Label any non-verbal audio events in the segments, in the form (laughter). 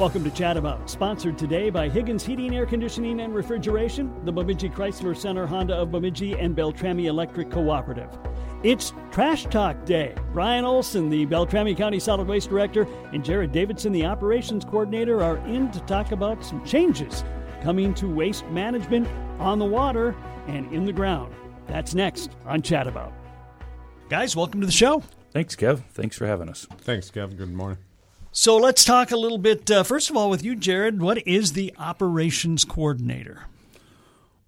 Welcome to Chat About, sponsored today by Higgins Heating, Air Conditioning, and Refrigeration, the Bemidji Chrysler Center Honda of Bemidji, and Beltrami Electric Cooperative. It's Trash Talk Day. Brian Olson, the Beltrami County Solid Waste Director, and Jared Davidson, the Operations Coordinator, are in to talk about some changes coming to waste management on the water and in the ground. That's next on Chat About. Guys, welcome to the show. Thanks, Kev. Thanks for having us. Thanks, Kev. Good morning. So let's talk a little bit. Uh, first of all, with you, Jared, what is the operations coordinator?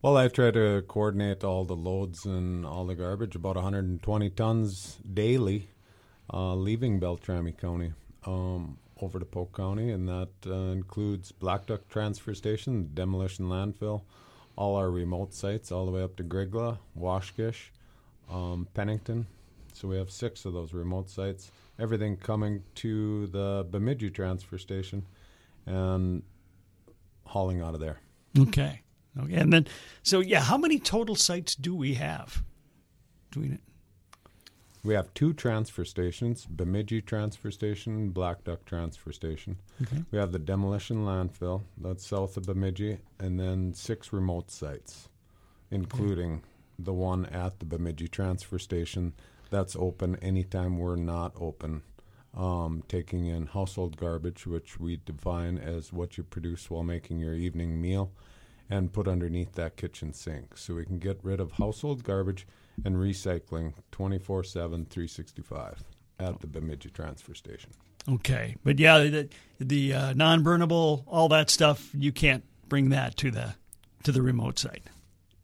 Well, I try to coordinate all the loads and all the garbage, about 120 tons daily, uh, leaving Beltrami County um, over to Polk County, and that uh, includes Blackduck Transfer Station, Demolition Landfill, all our remote sites, all the way up to Grygla, Waskish, um, Pennington. So we have six of those remote sites everything coming to the Bemidji transfer station and hauling out of there. Okay. Okay. And then, so yeah, how many total sites do we have? Between it? We have two transfer stations: Bemidji Transfer Station, Blackduck Transfer Station. Okay. We have the demolition landfill that's south of Bemidji, and then six remote sites, including okay. the one at the Bemidji Transfer Station that's open anytime we're not open. Um, taking in household garbage, which we define as what you produce while making your evening meal, and put underneath that kitchen sink. So we can get rid of household garbage and recycling 24 7, 365 at the Bemidji transfer station. Okay. But yeah, the, the uh, non burnable, all that stuff, you can't bring that to the to the remote site.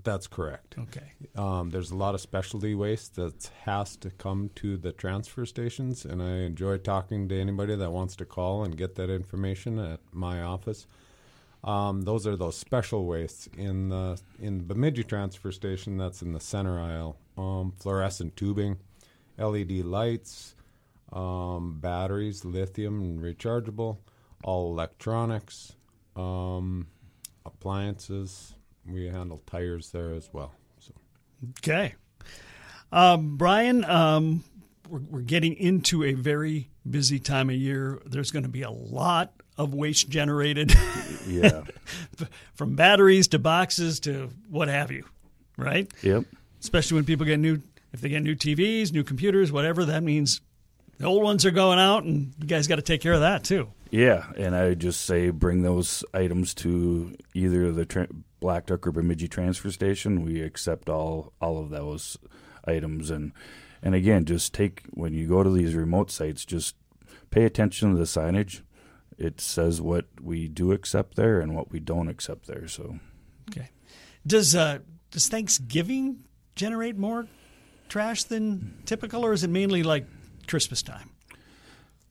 That's correct. Okay. Um, there's a lot of specialty waste that has to come to the transfer stations, and I enjoy talking to anybody that wants to call and get that information at my office. Um, those are those special wastes in the in Bemidji transfer station. That's in the center aisle. Um, fluorescent tubing, LED lights, um, batteries, lithium and rechargeable, all electronics, um, appliances, we handle tires there as well. So. Okay. Um, Brian, um, we're, we're getting into a very busy time of year. There's going to be a lot of waste generated. (laughs) yeah. (laughs) From batteries to boxes to what have you, right? Yep. Especially when people get new, if they get new TVs, new computers, whatever, that means the old ones are going out, and you guys got to take care of that too. Yeah, and I just say bring those items to either the tra- Blackduck or Bemidji transfer station. We accept all all of those items, and and again, just take when you go to these remote sites, just pay attention to the signage. It says what we do accept there and what we don't accept there. So, okay. Does uh, does Thanksgiving generate more trash than typical, or is it mainly like Christmas time?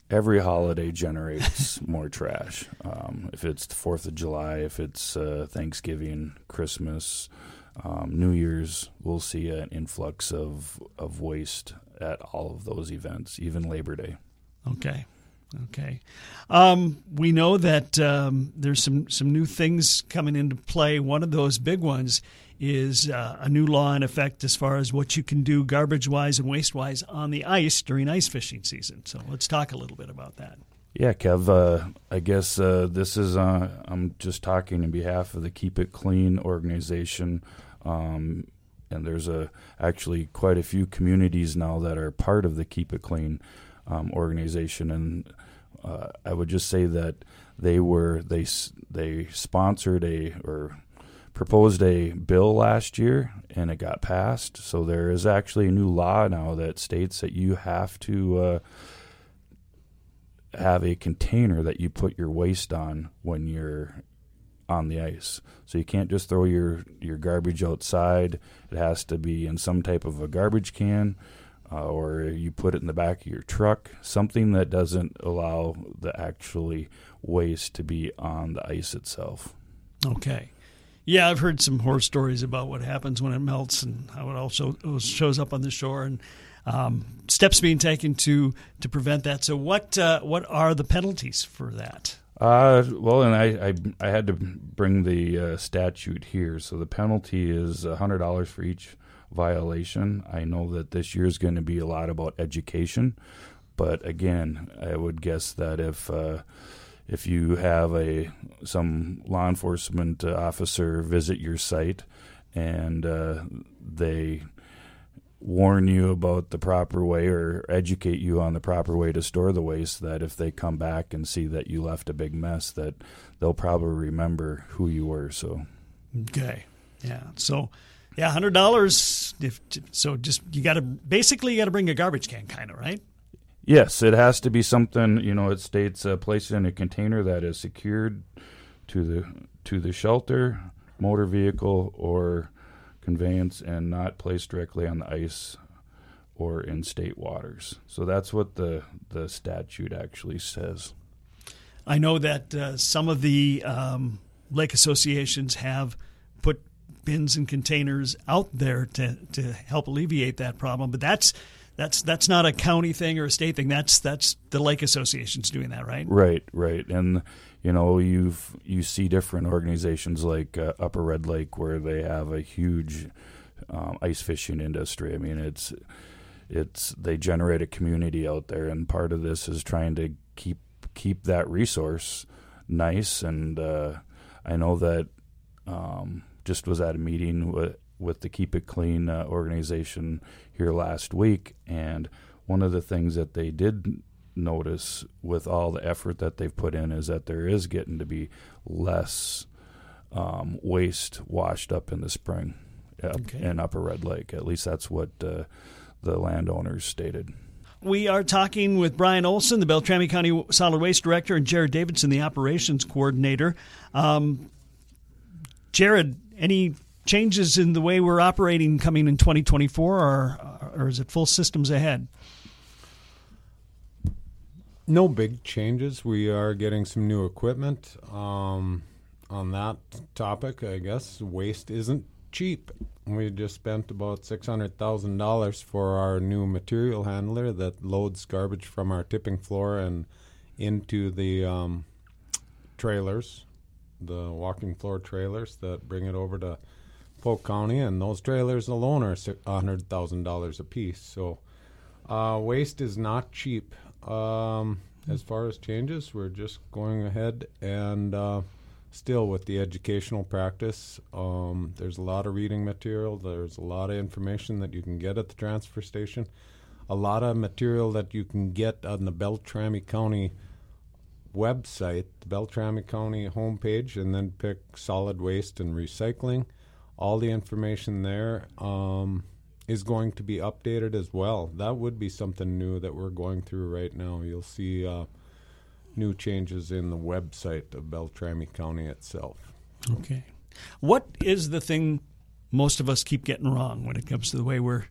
Every holiday generates (laughs) more trash. Um, if it's the Fourth of July, if it's uh, Thanksgiving, Christmas, um, New Year's, we'll see an influx of of waste at all of those events, even Labor Day. Okay. Okay, um, we know that um, there's some some new things coming into play. One of those big ones is uh, a new law in effect as far as what you can do garbage wise and waste wise on the ice during ice fishing season. So let's talk a little bit about that. Yeah, Kev, uh, I guess uh, this is, uh, I'm just talking in behalf of the Keep It Clean organization. Um, and there's a, actually quite a few communities now that are part of the Keep It Clean um, organization. And uh, I would just say that they were, they, they sponsored a, or proposed a bill last year and it got passed. So there is actually a new law now that states that you have to uh, have a container that you put your waste on when you're on the ice. So you can't just throw your, your garbage outside. It has to be in some type of a garbage can. Uh, or you put it in the back of your truck, something that doesn't allow the actually waste to be on the ice itself. Okay. Yeah, I've heard some horror stories about what happens when it melts and how it also shows up on the shore and um, steps being taken to to prevent that. So, what uh, what are the penalties for that? Uh, well, and I, I, I had to bring the uh, statute here. So the penalty is hundred dollars for each violation. I know that this year is going to be a lot about education, but again, I would guess that if uh, if you have a some law enforcement uh, officer visit your site and uh, they warn you about the proper way or educate you on the proper way to store the waste that if they come back and see that you left a big mess that they'll probably remember who you were so. Okay. Yeah. So yeah hundred dollars if so just you got to basically you got to bring a garbage can kind of right Yes, it has to be something. You know, it states uh, placed in a container that is secured to the to the shelter, motor vehicle, or conveyance, and not placed directly on the ice or in state waters. So that's what the the statute actually says. I know that uh, some of the um, lake associations have put bins and containers out there to to help alleviate that problem, but that's that's that's not a county thing or a state thing. That's that's the lake associations doing that, right? Right, right. And you know, you've you see different organizations like uh, Upper Red Lake where they have a huge um, ice fishing industry. I mean, it's it's they generate a community out there, and part of this is trying to keep keep that resource nice. And uh, I know that um, just was at a meeting with with the Keep It Clean uh, organization here last week, and one of the things that they did notice with all the effort that they've put in is that there is getting to be less um, waste washed up in the spring okay. in Upper Red Lake. At least that's what uh, the landowners stated. We are talking with Brian Olson, the Beltrami County Solid Waste Director, and Jared Davidson, the Operations Coordinator. Um, Jared, any changes in the way we're operating coming in 2024, or, or is it full systems ahead? No big changes. We are getting some new equipment. Um, on that topic, I guess waste isn't cheap. We just spent about six hundred thousand dollars for our new material handler that loads garbage from our tipping floor and into the um, trailers, the walking floor trailers that bring it over to Polk County, and those trailers alone are hundred thousand dollars a piece. So uh, waste is not cheap. Um, as far as changes, we're just going ahead and uh, still with the educational practice. Um, there's a lot of reading material. There's a lot of information that you can get at the transfer station. A lot of material that you can get on the Beltrami County website, the Beltrami County homepage, and then pick solid waste and recycling all the information there um, is going to be updated as well. That would be something new that we're going through right now. You'll see uh, new changes in the website of Beltrami County itself. Okay. What is the thing most of us keep getting wrong when it comes to the way we're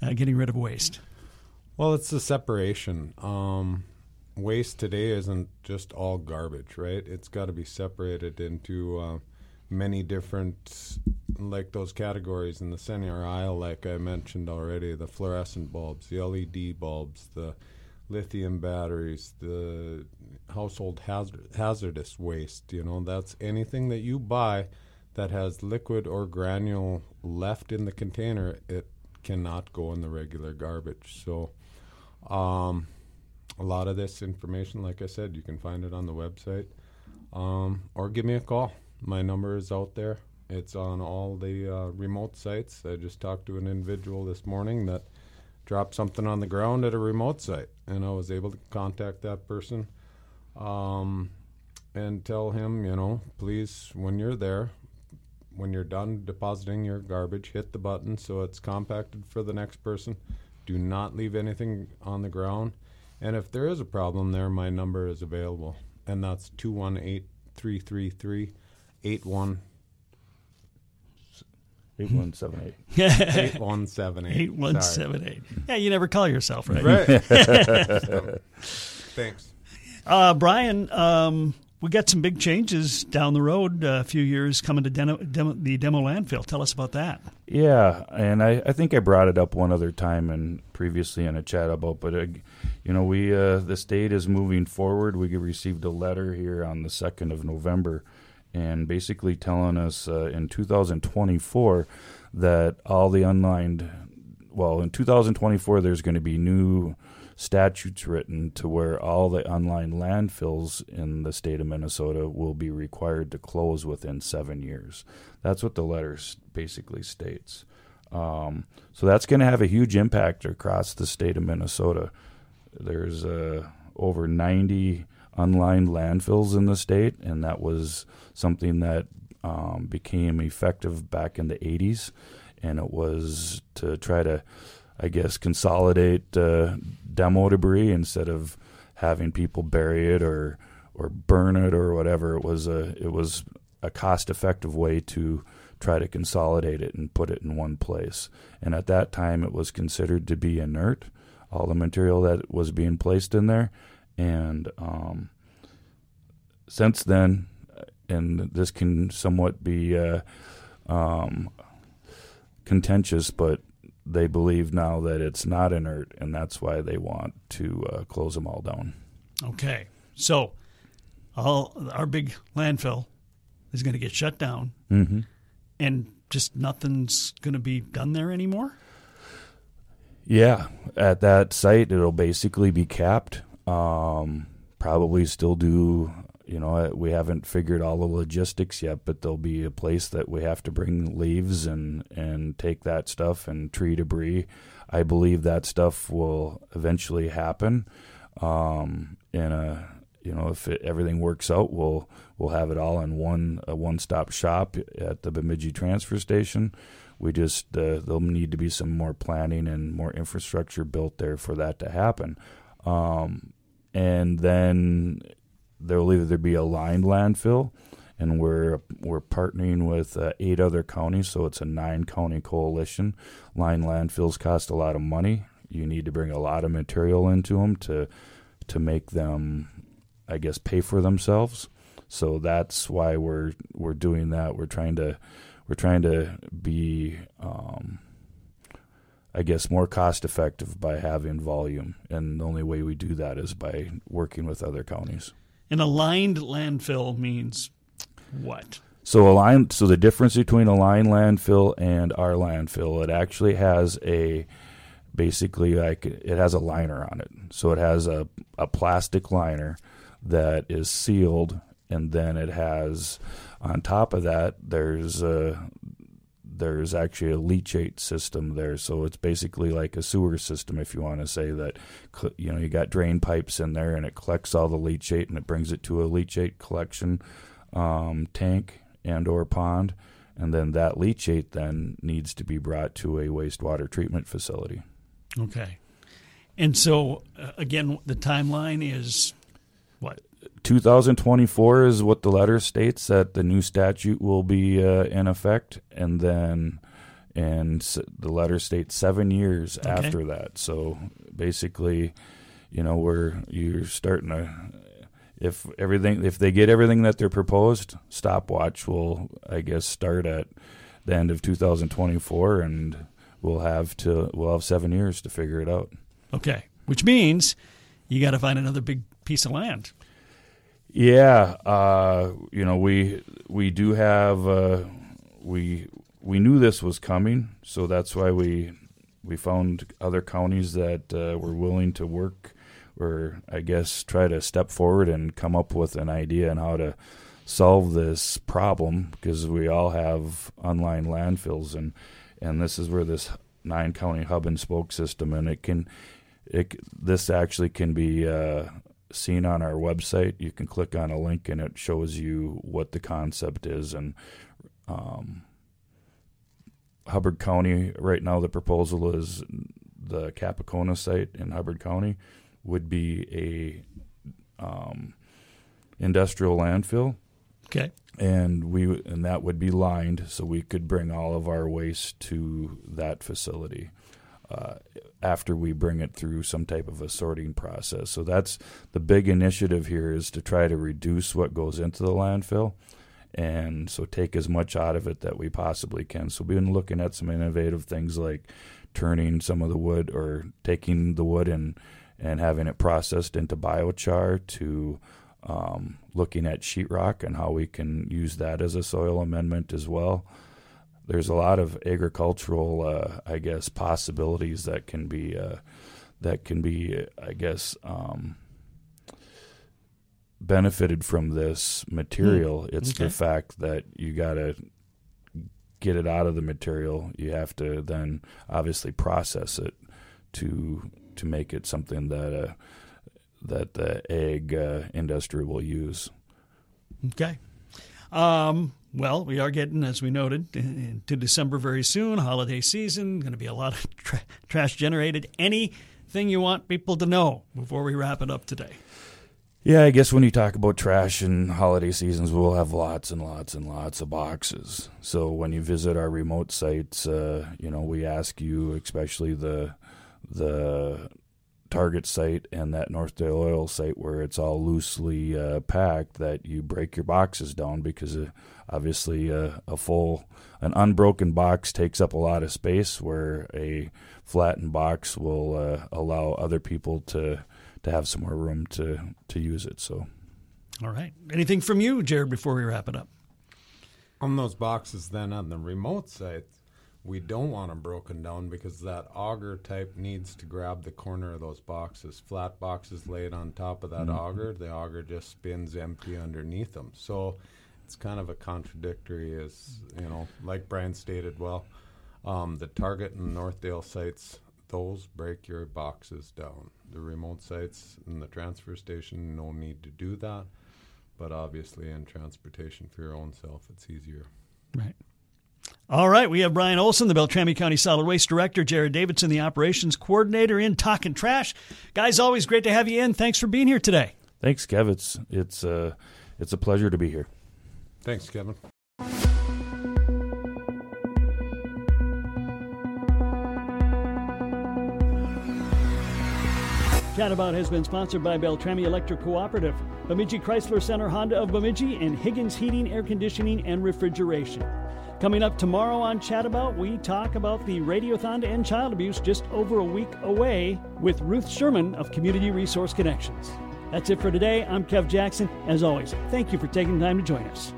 uh, getting rid of waste? Well, it's the separation. Um, waste today isn't just all garbage, right? It's got to be separated into uh, many different like those categories in the center aisle like I mentioned already the fluorescent bulbs the LED bulbs the lithium batteries the household hazard, hazardous waste you know that's anything that you buy that has liquid or granule left in the container it cannot go in the regular garbage so um, a lot of this information like I said you can find it on the website um, or give me a call my number is out there. It's on all the uh, remote sites. I just talked to an individual this morning that dropped something on the ground at a remote site, and I was able to contact that person um, and tell him, you know, please, when you're there, when you're done depositing your garbage, hit the button so it's compacted for the next person. Do not leave anything on the ground. And if there is a problem there, my number is available, and that's 218 333 eight one eight one seven eight. (laughs) Eight one seven eight. Eight one seven eight. Yeah, you never call yourself right. Right. (laughs) so, thanks, uh, Brian. Um, we got some big changes down the road. Uh, a few years coming to demo, demo, the demo landfill. Tell us about that. Yeah, and I, I think I brought it up one other time and previously in a chat about, but uh, you know, we uh, the state is moving forward. We received a letter here on the second of November and basically telling us uh, in 2024 that all the unlined, well, in 2024 there's going to be new statutes written to where all the unlined landfills in the state of Minnesota will be required to close within seven years. That's what the letter basically states. Um, so that's going to have a huge impact across the state of Minnesota. There's uh, over 90 unlined landfills in the state, and that was something that um, became effective back in the 80s, and it was to try to, I guess, consolidate uh, demo debris instead of having people bury it or or burn it or whatever. It was a it was a cost effective way to try to consolidate it and put it in one place. And at that time, it was considered to be inert, all the material that was being placed in there. And um, since then, and this can somewhat be uh, um, contentious, but they believe now that it's not inert, and that's why they want to uh, close them all down. Okay, so all our big landfill is going to get shut down, mm-hmm. and just nothing's going to be done there anymore. Yeah, at that site, it'll basically be capped. Um, probably still do you know, uh, we haven't figured all the logistics yet, but there'll be a place that we have to bring leaves and and take that stuff and tree debris. I believe that stuff will eventually happen. Um, in a you know, if it, everything works out, we'll we'll have it all in one a one stop shop at the Bemidji transfer station. We just uh, there'll need to be some more planning and more infrastructure built there for that to happen. Um, and then there will either be a lined landfill, and we're we're partnering with uh, eight other counties, so it's a nine county coalition. Lined landfills cost a lot of money. You need to bring a lot of material into them to to make them, I guess, pay for themselves. So that's why we're we're doing that. We're trying to we're trying to be, um, I guess, more cost effective by having volume, and the only way we do that is by working with other counties. An aligned landfill means what? So a so the difference between a line landfill and our landfill, it actually has a basically like it has a liner on it. So it has a, a plastic liner that is sealed and then it has on top of that there's a there's actually a leachate system there. So it's basically like a sewer system, if you want to say that. You know, you got drain pipes in there, and it collects all the leachate, and it brings it to a leachate collection um, tank and or pond, and then that leachate then needs to be brought to a wastewater treatment facility. Okay, and so uh, again, the timeline is what 2024 is what the letter states that the new statute will be uh, in effect, and then and the letter states seven years okay. after that. So basically, you know, we're you're starting to if everything if they get everything that they're proposed, stopwatch will I guess start at the end of 2024, and we'll have to we'll have seven years to figure it out. Okay, which means you got to find another big piece of land. Yeah, uh, you know we we do have uh, we we knew this was coming, so that's why we we found other counties that uh, were willing to work or I guess try to step forward and come up with an idea on how to solve this problem because we all have unlined landfills and and this is where this nine county hub and spoke system and it can it this actually can be uh, seen on our website. You can click on a link and it shows you what the concept is. And um, Hubbard County, right now, the proposal is the Capicona site in Hubbard County would be a um, industrial landfill. Okay. And we and that would be lined, so we could bring all of our waste to that facility uh, after we bring it through some type of a sorting process. So that's the big initiative here is to try to reduce what goes into the landfill and so take as much out of it that we possibly can. So we've been looking at some innovative things like turning some of the wood or taking the wood and and having it processed into biochar to um, looking at sheetrock and how we can use that as a soil amendment as well there's a lot of agricultural, uh, I guess, possibilities that can be uh, that can be, I guess, um, benefited from this material. Hmm. It's Okay. the fact that you got to get it out of the material. You have to then obviously process it to to make it something that uh, that the ag uh, industry will use. Okay. Um, well, we are getting, as we noted, into December very soon, holiday season, going to be a lot of tra- trash generated. Anything you want people to know before we wrap it up today? Yeah, I guess when you talk about trash and holiday seasons, we'll have lots and lots and lots of boxes. So when you visit our remote sites, uh, you know, we ask you, especially the the Target site and that Northdale Oil site where it's all loosely uh, packed, that you break your boxes down because uh, obviously uh, a full, an unbroken box takes up a lot of space, where a flattened box will uh, allow other people to to have some more room to to use it. So All right. Anything from you, Jared, before we wrap it up? On those boxes, then on the remote site, we don't want them broken down because that auger type needs to grab the corner of those boxes. Flat boxes laid on top of that auger, the auger just spins empty underneath them. So it's kind of a contradictory, as you know, like Brian stated well. Um, the Target and Northdale sites, those break your boxes down. The remote sites and the transfer station, no need to do that. But obviously, in transportation for your own self, it's easier. Right. All right, we have Brian Olson, the Beltrami County Solid Waste Director, Jared Davidson, the Operations Coordinator in Talking Trash. Guys, always great to have you in. Thanks for being here today. thanks, Kev. It's it's uh, it's a pleasure to be here. Thanks, Kevin. Chat has been sponsored by Beltrami Electric Cooperative, Bemidji Chrysler Center Honda of Bemidji, and Higgins Heating, Air Conditioning, and Refrigeration. Coming up tomorrow on Chat About, we talk about the Radiothon to End Child Abuse just over a week away with Ruth Sherman of Community Resource Connections. That's it for today. I'm Kev Jackson. As always, thank you for taking time to join us.